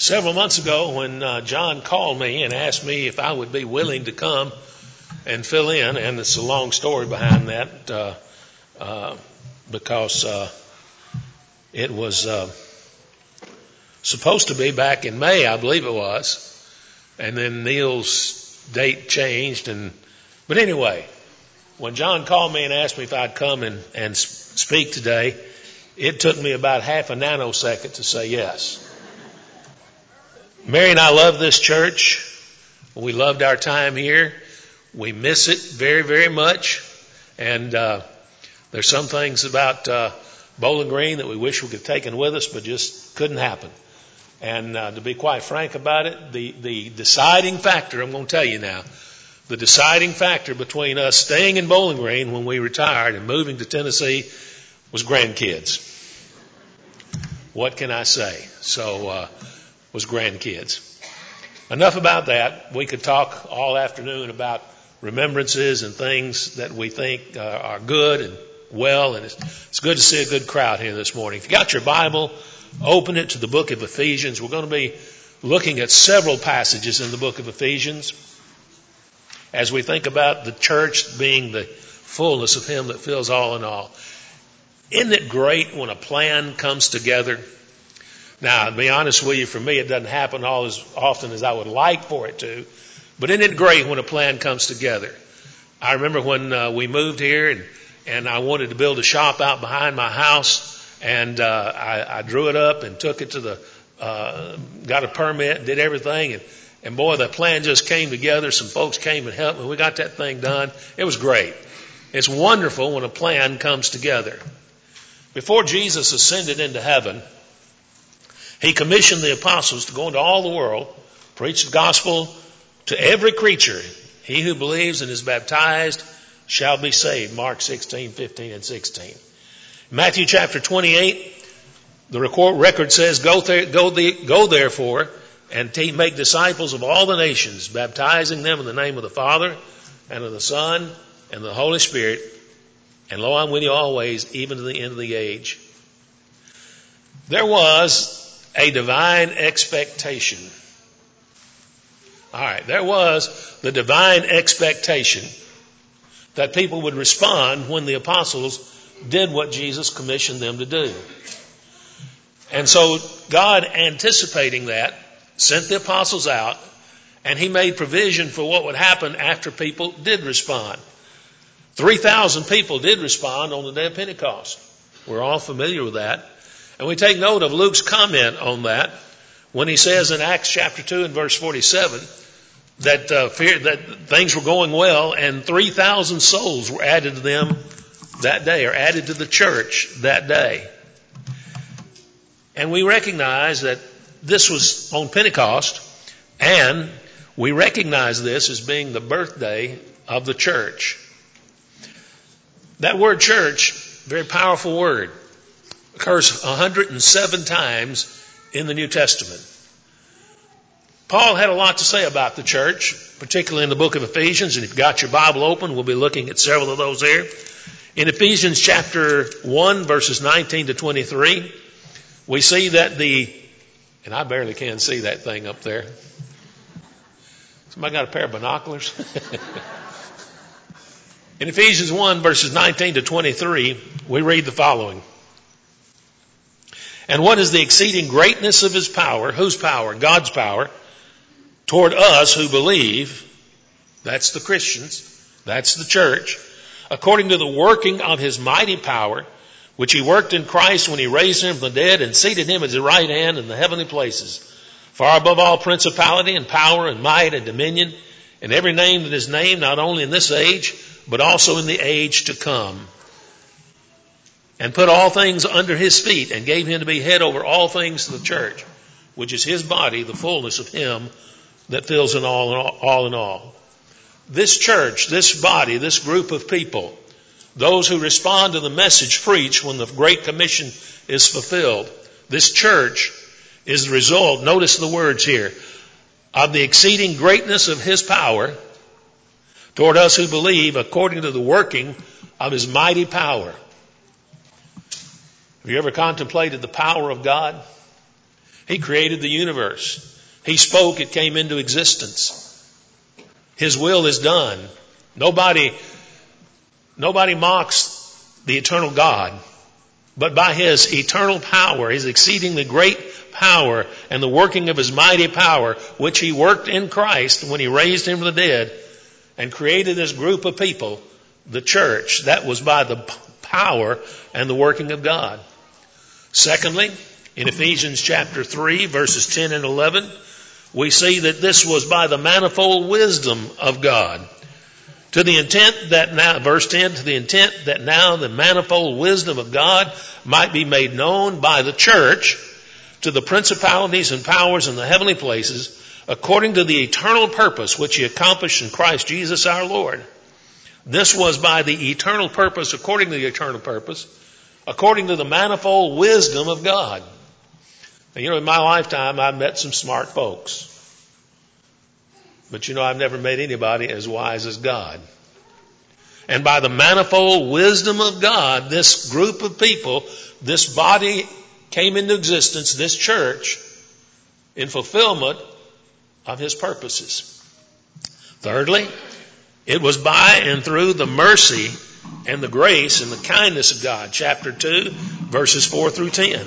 Several months ago, when uh, John called me and asked me if I would be willing to come and fill in, and it's a long story behind that uh, uh, because uh, it was uh, supposed to be back in May, I believe it was, and then Neil's date changed, and but anyway, when John called me and asked me if I'd come and, and speak today, it took me about half a nanosecond to say yes. Mary and I love this church. We loved our time here. We miss it very, very much. And uh, there's some things about uh, Bowling Green that we wish we could have taken with us, but just couldn't happen. And uh, to be quite frank about it, the, the deciding factor, I'm going to tell you now, the deciding factor between us staying in Bowling Green when we retired and moving to Tennessee was grandkids. What can I say? So, uh, was grandkids. Enough about that. We could talk all afternoon about remembrances and things that we think uh, are good and well, and it's, it's good to see a good crowd here this morning. If you got your Bible, open it to the book of Ephesians. We're going to be looking at several passages in the book of Ephesians as we think about the church being the fullness of Him that fills all in all. Isn't it great when a plan comes together? Now, to be honest with you, for me, it doesn't happen all as often as I would like for it to. But isn't it great when a plan comes together? I remember when uh, we moved here and, and I wanted to build a shop out behind my house and uh, I, I drew it up and took it to the, uh, got a permit, did everything and, and boy, the plan just came together. Some folks came and helped me. We got that thing done. It was great. It's wonderful when a plan comes together. Before Jesus ascended into heaven, he commissioned the apostles to go into all the world, preach the gospel to every creature. He who believes and is baptized shall be saved. Mark 16, 15, and 16. Matthew chapter 28, the record says, Go, there, go, the, go therefore and make disciples of all the nations, baptizing them in the name of the Father and of the Son and the Holy Spirit. And lo, I'm with you always, even to the end of the age. There was a divine expectation. All right, there was the divine expectation that people would respond when the apostles did what Jesus commissioned them to do. And so God, anticipating that, sent the apostles out and he made provision for what would happen after people did respond. 3,000 people did respond on the day of Pentecost. We're all familiar with that. And we take note of Luke's comment on that when he says in Acts chapter 2 and verse 47 that, uh, fear, that things were going well and 3,000 souls were added to them that day or added to the church that day. And we recognize that this was on Pentecost and we recognize this as being the birthday of the church. That word church, very powerful word occurs 107 times in the New Testament. Paul had a lot to say about the church, particularly in the book of Ephesians, and if you've got your Bible open, we'll be looking at several of those there. In Ephesians chapter 1, verses 19 to 23, we see that the, and I barely can see that thing up there. Somebody got a pair of binoculars? in Ephesians 1, verses 19 to 23, we read the following. And what is the exceeding greatness of his power? Whose power? God's power toward us who believe. That's the Christians. That's the church. According to the working of his mighty power, which he worked in Christ when he raised him from the dead and seated him at his right hand in the heavenly places, far above all principality and power and might and dominion, and every name that is named, not only in this age, but also in the age to come and put all things under his feet and gave him to be head over all things to the church, which is his body, the fullness of him that fills in all, all in all. This church, this body, this group of people, those who respond to the message preached when the Great Commission is fulfilled, this church is the result, notice the words here, of the exceeding greatness of his power toward us who believe according to the working of his mighty power have you ever contemplated the power of God? He created the universe. He spoke, it came into existence. His will is done. Nobody, nobody mocks the eternal God, but by His eternal power, His exceedingly great power, and the working of His mighty power, which He worked in Christ when He raised Him from the dead and created this group of people, the church, that was by the power and the working of God. Secondly, in Ephesians chapter 3 verses 10 and 11, we see that this was by the manifold wisdom of God. To the intent that now, verse 10, to the intent that now the manifold wisdom of God might be made known by the church to the principalities and powers in the heavenly places according to the eternal purpose which he accomplished in Christ Jesus our Lord. This was by the eternal purpose, according to the eternal purpose, according to the manifold wisdom of God. Now, you know, in my lifetime, I've met some smart folks. But you know, I've never met anybody as wise as God. And by the manifold wisdom of God, this group of people, this body came into existence, this church, in fulfillment of His purposes. Thirdly, it was by and through the mercy and the grace and the kindness of God. Chapter 2, verses 4 through 10.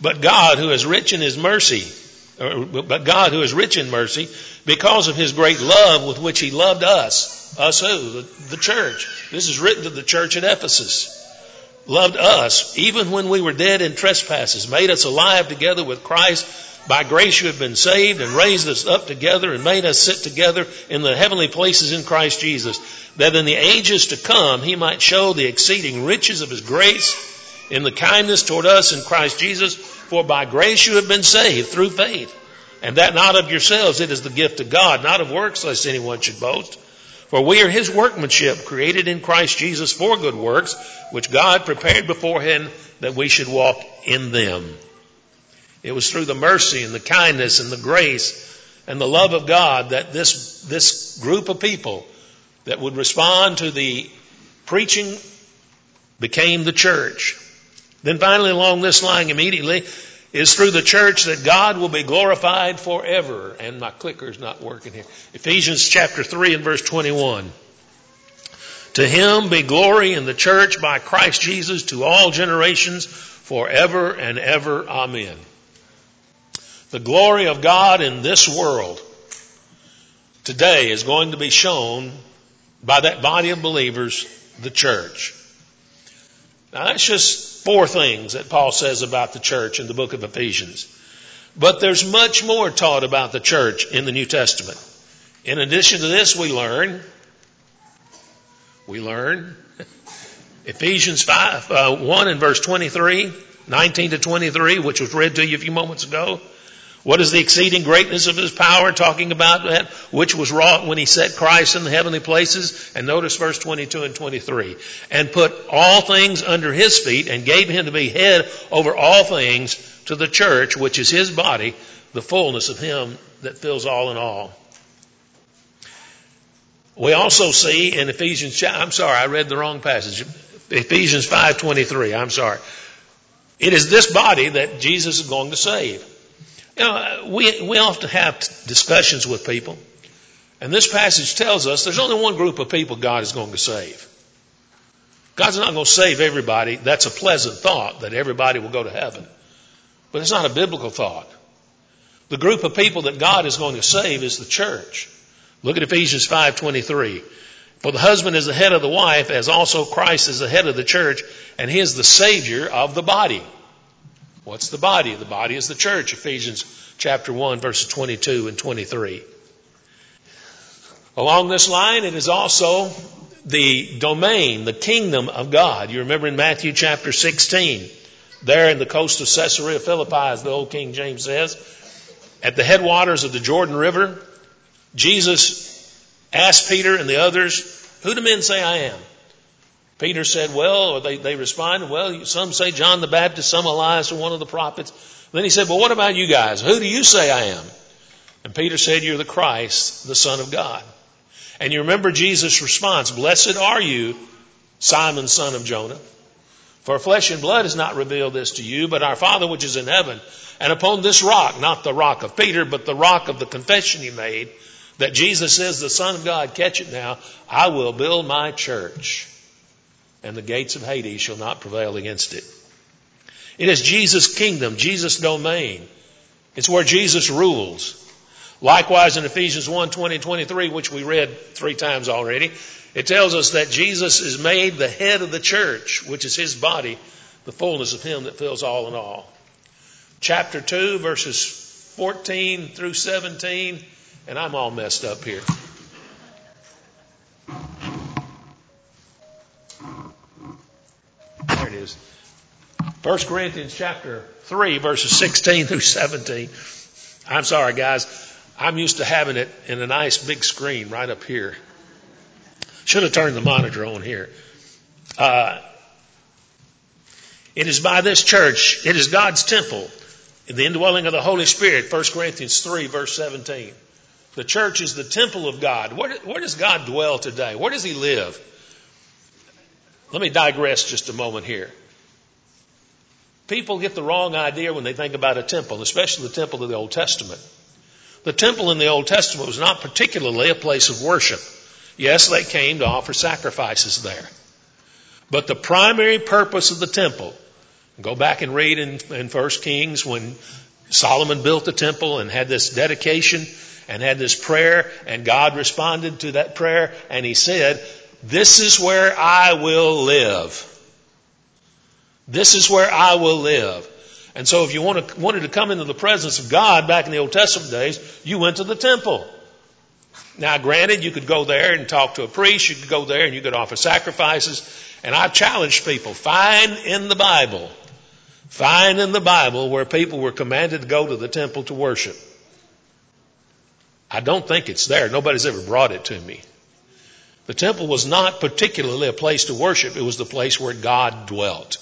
But God, who is rich in His mercy, uh, but God, who is rich in mercy, because of His great love with which He loved us, us who? The, the church. This is written to the church at Ephesus. Loved us, even when we were dead in trespasses, made us alive together with Christ. By grace you have been saved and raised us up together and made us sit together in the heavenly places in Christ Jesus, that in the ages to come he might show the exceeding riches of his grace in the kindness toward us in Christ Jesus. For by grace you have been saved through faith. And that not of yourselves, it is the gift of God, not of works, lest anyone should boast. For we are his workmanship, created in Christ Jesus for good works, which God prepared beforehand that we should walk in them. It was through the mercy and the kindness and the grace and the love of God that this, this group of people that would respond to the preaching became the church. Then finally along this line immediately is through the church that God will be glorified forever. And my clicker's not working here. Ephesians chapter 3 and verse 21. To him be glory in the church by Christ Jesus to all generations forever and ever. Amen the glory of God in this world today is going to be shown by that body of believers, the church. Now that's just four things that Paul says about the church in the book of Ephesians. But there's much more taught about the church in the New Testament. In addition to this, we learn, we learn Ephesians 5, uh, 1 and verse 23, 19 to 23, which was read to you a few moments ago. What is the exceeding greatness of his power talking about that? Which was wrought when he set Christ in the heavenly places. And notice verse 22 and 23. And put all things under his feet and gave him to be head over all things to the church, which is his body, the fullness of him that fills all in all. We also see in Ephesians, I'm sorry, I read the wrong passage. Ephesians 5.23, I'm sorry. It is this body that Jesus is going to save. You know, we, we often have discussions with people, and this passage tells us there's only one group of people God is going to save. God's not going to save everybody. That's a pleasant thought that everybody will go to heaven. But it's not a biblical thought. The group of people that God is going to save is the church. Look at Ephesians 5:23. For the husband is the head of the wife as also Christ is the head of the church and he is the savior of the body. What's the body? The body is the church, Ephesians chapter 1, verses 22 and 23. Along this line, it is also the domain, the kingdom of God. You remember in Matthew chapter 16, there in the coast of Caesarea Philippi, as the old King James says, at the headwaters of the Jordan River, Jesus asked Peter and the others, Who do men say I am? Peter said, well, or they, they responded, well, some say John the Baptist, some Elias or one of the prophets. Then he said, well, what about you guys? Who do you say I am? And Peter said, you're the Christ, the Son of God. And you remember Jesus' response, blessed are you, Simon, son of Jonah. For flesh and blood has not revealed this to you, but our Father which is in heaven. And upon this rock, not the rock of Peter, but the rock of the confession he made, that Jesus is the Son of God, catch it now, I will build my church, and the gates of Hades shall not prevail against it. It is Jesus' kingdom, Jesus' domain. It's where Jesus rules. Likewise in Ephesians 1, 20 and 23, which we read three times already, it tells us that Jesus is made the head of the church, which is his body, the fullness of him that fills all in all. Chapter 2, verses 14 through 17, and I'm all messed up here. It is. 1 Corinthians chapter 3, verses 16 through 17. I'm sorry, guys. I'm used to having it in a nice big screen right up here. Should have turned the monitor on here. Uh, it is by this church, it is God's temple, the indwelling of the Holy Spirit, 1 Corinthians 3, verse 17. The church is the temple of God. Where, where does God dwell today? Where does He live? Let me digress just a moment here. People get the wrong idea when they think about a temple, especially the temple of the Old Testament. The temple in the Old Testament was not particularly a place of worship. Yes, they came to offer sacrifices there. But the primary purpose of the temple, go back and read in, in 1 Kings when Solomon built the temple and had this dedication and had this prayer and God responded to that prayer and he said, this is where I will live. This is where I will live. And so if you wanted to come into the presence of God back in the Old Testament days, you went to the temple. Now, granted, you could go there and talk to a priest. You could go there and you could offer sacrifices. And I've challenged people, find in the Bible, find in the Bible where people were commanded to go to the temple to worship. I don't think it's there. Nobody's ever brought it to me. The temple was not particularly a place to worship. It was the place where God dwelt.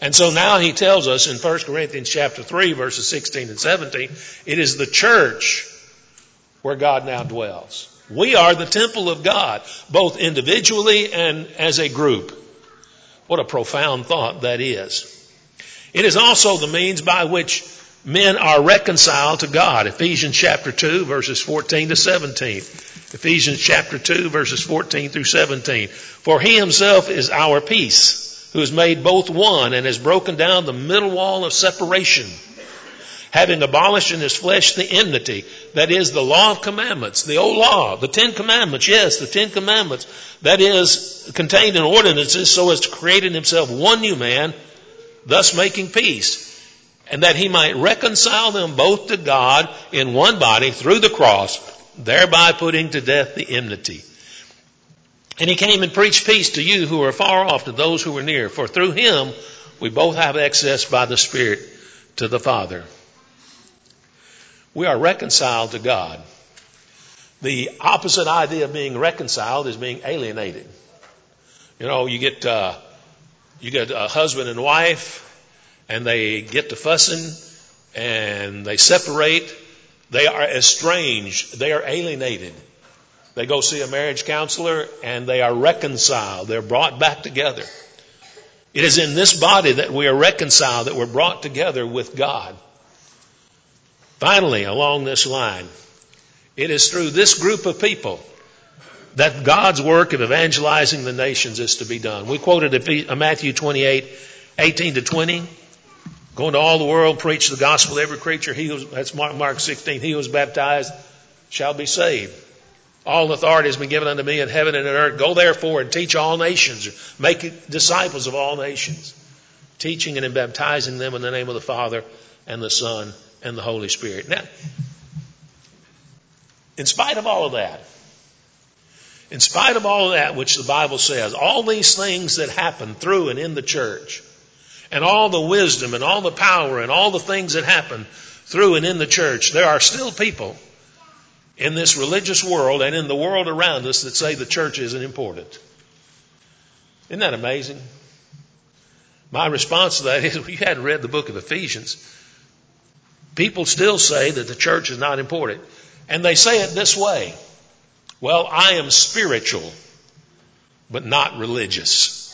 And so now he tells us in 1 Corinthians chapter 3 verses 16 and 17, it is the church where God now dwells. We are the temple of God, both individually and as a group. What a profound thought that is. It is also the means by which men are reconciled to God. Ephesians chapter 2 verses 14 to 17. Ephesians chapter 2 verses 14 through 17. For he himself is our peace, who has made both one and has broken down the middle wall of separation having abolished in his flesh the enmity, that is the law of commandments, the old law, the Ten Commandments, yes, the Ten Commandments, that is contained in ordinances so as to create in himself one new man, thus making peace, and that he might reconcile them both to God in one body through the cross, thereby putting to death the enmity. And he came and preached peace to you who are far off, to those who are near, for through him we both have access by the Spirit to the Father. We are reconciled to God. The opposite idea of being reconciled is being alienated. You know, you get uh, you get a husband and wife, and they get to fussing, and they separate. They are estranged. They are alienated. They go see a marriage counselor, and they are reconciled. They're brought back together. It is in this body that we are reconciled, that we're brought together with God. Finally, along this line, it is through this group of people that God's work of evangelizing the nations is to be done. We quoted uh, Matthew 28, 18 to 20. Going to all the world, preach the gospel to every creature. He that's Mark, Mark 16. He who is baptized shall be saved. All authority has been given unto me in heaven and in earth. Go therefore and teach all nations. Make disciples of all nations. Teaching and baptizing them in the name of the Father and the Son and the Holy Spirit. Now, in spite of all of that, in spite of all of that which the Bible says, all these things that happen through and in the church, and all the wisdom and all the power and all the things that happen through and in the church, there are still people in this religious world and in the world around us that say the church isn't important. Isn't that amazing? My response to that is, well, you hadn't read the book of Ephesians. People still say that the church is not important. And they say it this way. Well, I am spiritual, but not religious.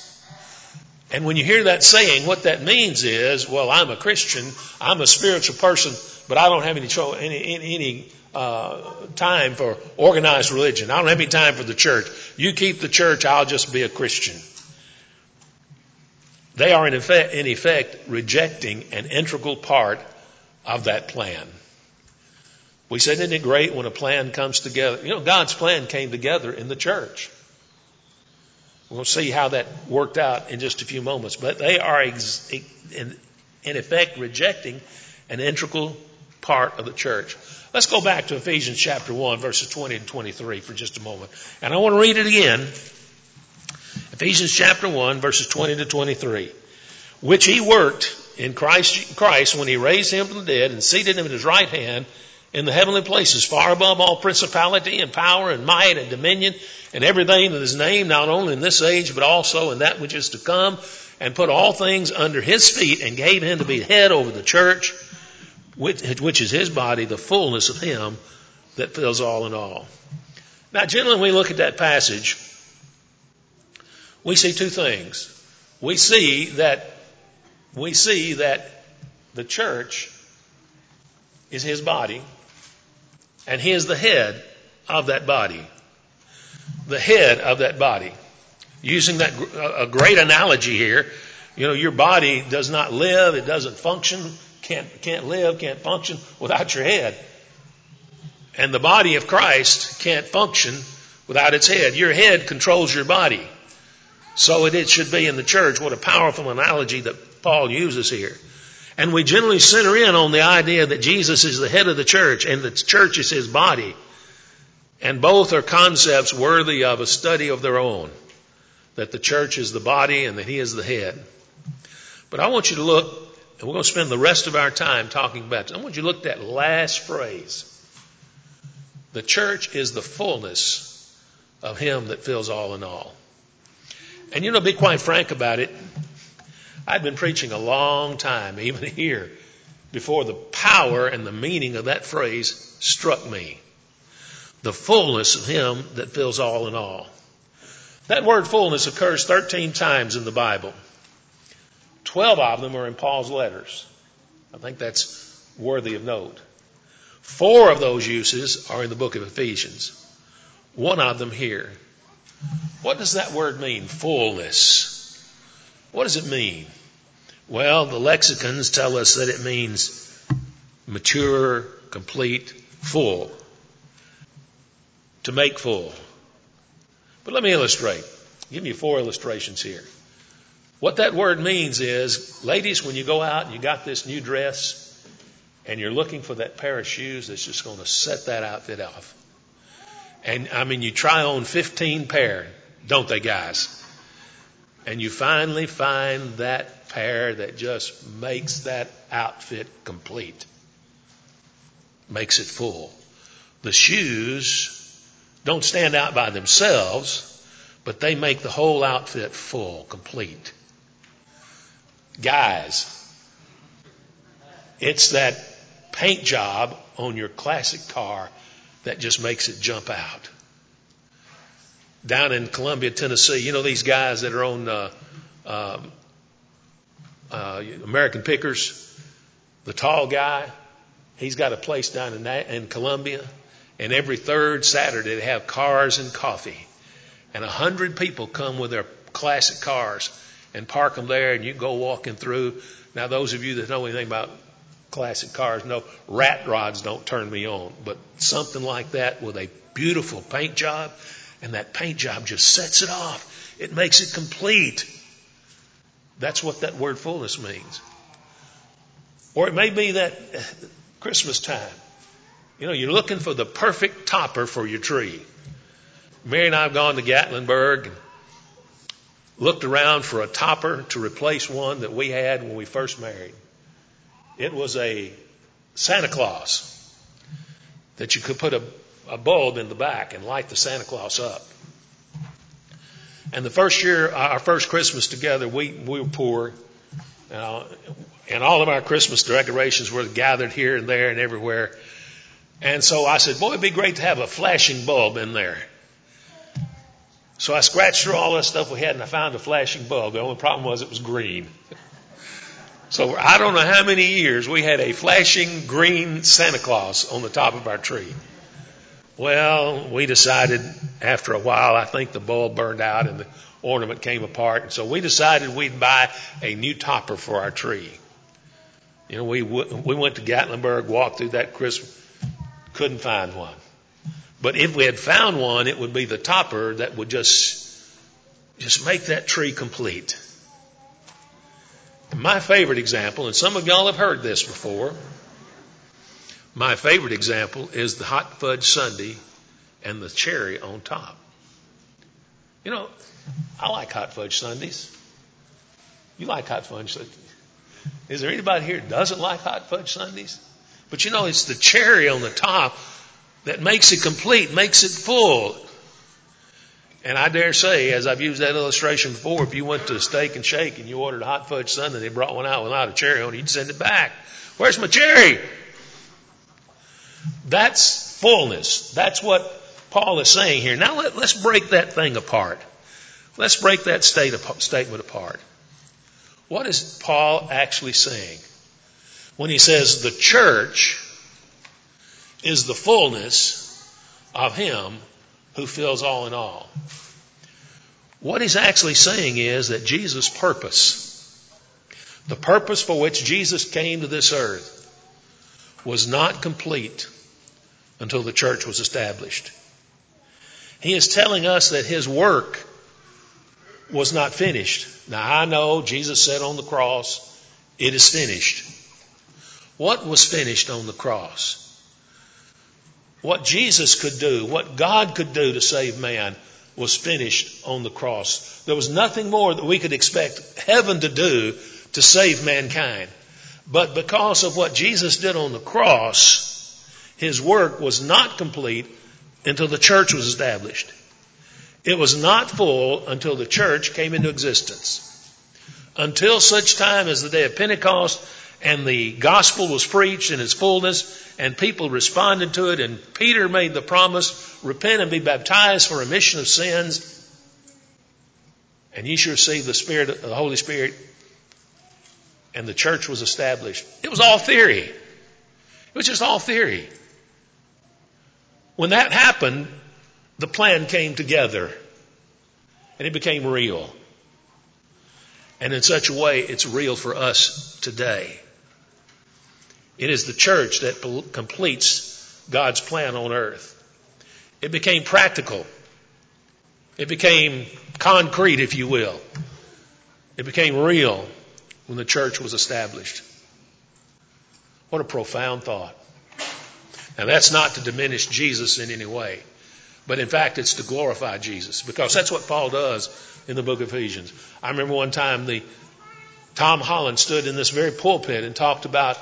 And when you hear that saying, what that means is, well, I'm a Christian, I'm a spiritual person, but I don't have any any any, uh, time for organized religion. I don't have any time for the church. You keep the church, I'll just be a Christian. They are in effect, in effect rejecting an integral part of that plan. We said, isn't it great when a plan comes together? You know, God's plan came together in the church. We'll see how that worked out in just a few moments. But they are, ex- in, in effect, rejecting an integral part of the church. Let's go back to Ephesians chapter 1, verses 20 and 23 for just a moment. And I want to read it again. Ephesians chapter 1, verses 20 to 23. Which he worked in Christ, Christ when he raised him from the dead and seated him at his right hand in the heavenly places, far above all principality and power and might and dominion and everything that is named, not only in this age, but also in that which is to come, and put all things under his feet and gave him to be head over the church, which is his body, the fullness of him that fills all in all. Now, generally, when we look at that passage, we see two things. We see that, we see that the church is his body, and he is the head of that body. The head of that body. Using that a great analogy here, you know, your body does not live, it doesn't function, can't can't live, can't function without your head. And the body of Christ can't function without its head. Your head controls your body. So it should be in the church. What a powerful analogy that Paul uses here. And we generally center in on the idea that Jesus is the head of the church and the church is his body. And both are concepts worthy of a study of their own. That the church is the body and that he is the head. But I want you to look, and we're going to spend the rest of our time talking about this. I want you to look at that last phrase. The church is the fullness of him that fills all in all. And you know, be quite frank about it. I'd been preaching a long time, even here, before the power and the meaning of that phrase struck me. The fullness of Him that fills all in all. That word fullness occurs 13 times in the Bible. 12 of them are in Paul's letters. I think that's worthy of note. Four of those uses are in the book of Ephesians. One of them here. What does that word mean? Fullness. What does it mean? Well, the lexicons tell us that it means mature, complete, full. To make full. But let me illustrate. Give you four illustrations here. What that word means is, ladies, when you go out and you got this new dress and you're looking for that pair of shoes that's just going to set that outfit off. And I mean, you try on 15 pair, don't they, guys? And you finally find that pair that just makes that outfit complete, makes it full. The shoes don't stand out by themselves, but they make the whole outfit full, complete. Guys, it's that paint job on your classic car that just makes it jump out down in Columbia, Tennessee. You know these guys that are on uh, um, uh, American Pickers. The tall guy, he's got a place down in, in Columbia, and every third Saturday they have cars and coffee, and a hundred people come with their classic cars and park them there, and you go walking through. Now, those of you that know anything about classic cars know rat rods don't turn me on, but something like that with a beautiful paint job and that paint job just sets it off. It makes it complete. That's what that word fullness means. Or it may be that Christmas time. You know, you're looking for the perfect topper for your tree. Mary and I have gone to Gatlinburg and looked around for a topper to replace one that we had when we first married. It was a Santa Claus that you could put a a bulb in the back and light the Santa Claus up. And the first year, our first Christmas together, we, we were poor. Uh, and all of our Christmas decorations were gathered here and there and everywhere. And so I said, boy, it'd be great to have a flashing bulb in there. So I scratched through all that stuff we had and I found a flashing bulb. The only problem was it was green. So I don't know how many years we had a flashing green Santa Claus on the top of our tree. Well, we decided after a while, I think the bulb burned out and the ornament came apart. And so we decided we'd buy a new topper for our tree. You know, we, we went to Gatlinburg, walked through that Christmas, couldn't find one. But if we had found one, it would be the topper that would just, just make that tree complete. My favorite example, and some of y'all have heard this before, my favorite example is the hot fudge sundae and the cherry on top. You know, I like hot fudge sundaes. You like hot fudge sundaes. Is there anybody here doesn't like hot fudge sundaes? But you know, it's the cherry on the top that makes it complete, makes it full. And I dare say, as I've used that illustration before, if you went to a Steak and Shake and you ordered a hot fudge sundae and they brought one out without a cherry on it, you'd send it back. Where's my cherry? That's fullness. That's what Paul is saying here. Now let, us break that thing apart. Let's break that state, statement apart. What is Paul actually saying when he says the church is the fullness of Him who fills all in all. What he's actually saying is that Jesus' purpose, the purpose for which Jesus came to this earth, was not complete until the church was established. He is telling us that his work was not finished. Now I know Jesus said on the cross, it is finished. What was finished on the cross? What Jesus could do, what God could do to save man was finished on the cross. There was nothing more that we could expect heaven to do to save mankind. But because of what Jesus did on the cross, his work was not complete until the church was established. It was not full until the church came into existence. Until such time as the day of Pentecost and the gospel was preached in its fullness and people responded to it and Peter made the promise, repent and be baptized for remission of sins and ye shall receive the Spirit, the Holy Spirit and the church was established. It was all theory. It was just all theory. When that happened, the plan came together and it became real. And in such a way, it's real for us today. It is the church that completes God's plan on earth. It became practical. It became concrete, if you will. It became real when the church was established. What a profound thought. Now that's not to diminish Jesus in any way, but in fact it's to glorify Jesus because that's what Paul does in the book of Ephesians. I remember one time the Tom Holland stood in this very pulpit and talked about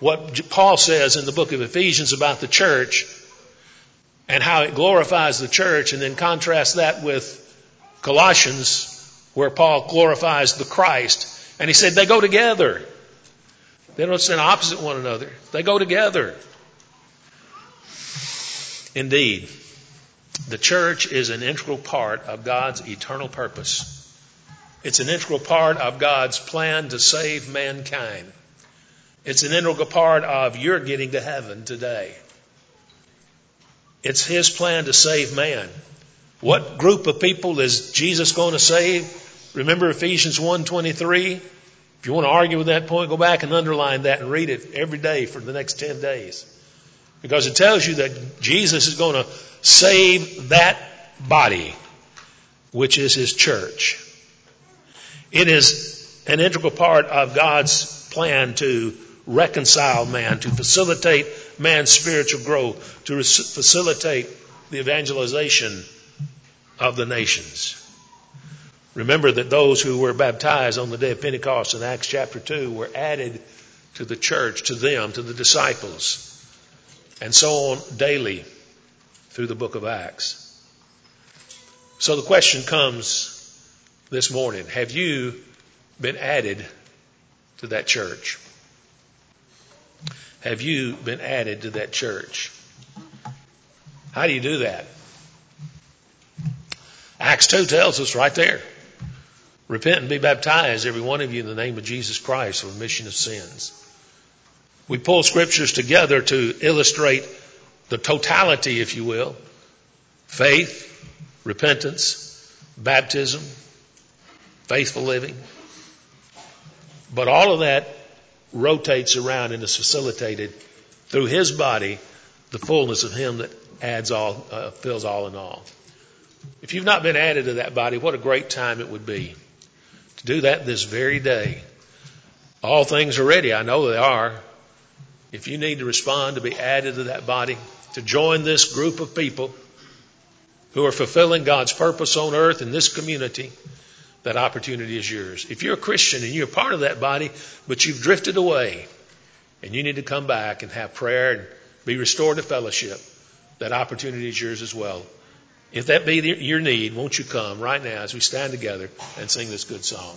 what Paul says in the book of Ephesians about the church and how it glorifies the church and then contrast that with Colossians where Paul glorifies the Christ. And he said they go together. They don't stand opposite one another. They go together. Indeed, the church is an integral part of God's eternal purpose. It's an integral part of God's plan to save mankind. It's an integral part of your getting to heaven today. It's His plan to save man. What group of people is Jesus going to save? Remember Ephesians 1.23? If you want to argue with that point, go back and underline that and read it every day for the next 10 days. Because it tells you that Jesus is going to save that body, which is His church. It is an integral part of God's plan to reconcile man, to facilitate man's spiritual growth, to facilitate the evangelization of the nations. Remember that those who were baptized on the day of Pentecost in Acts chapter 2 were added to the church, to them, to the disciples, and so on daily through the book of Acts. So the question comes this morning Have you been added to that church? have you been added to that church? How do you do that? Acts 2 tells us right there. Repent and be baptized, every one of you, in the name of Jesus Christ for remission of sins. We pull scriptures together to illustrate the totality, if you will faith, repentance, baptism, faithful living. But all of that rotates around and is facilitated through His body, the fullness of Him that adds all, uh, fills all in all. If you've not been added to that body, what a great time it would be to do that this very day. All things are ready. I know they are. If you need to respond to be added to that body, to join this group of people who are fulfilling God's purpose on earth in this community, that opportunity is yours. If you're a Christian and you're part of that body, but you've drifted away and you need to come back and have prayer and be restored to fellowship, that opportunity is yours as well. If that be your need, won't you come right now as we stand together and sing this good song?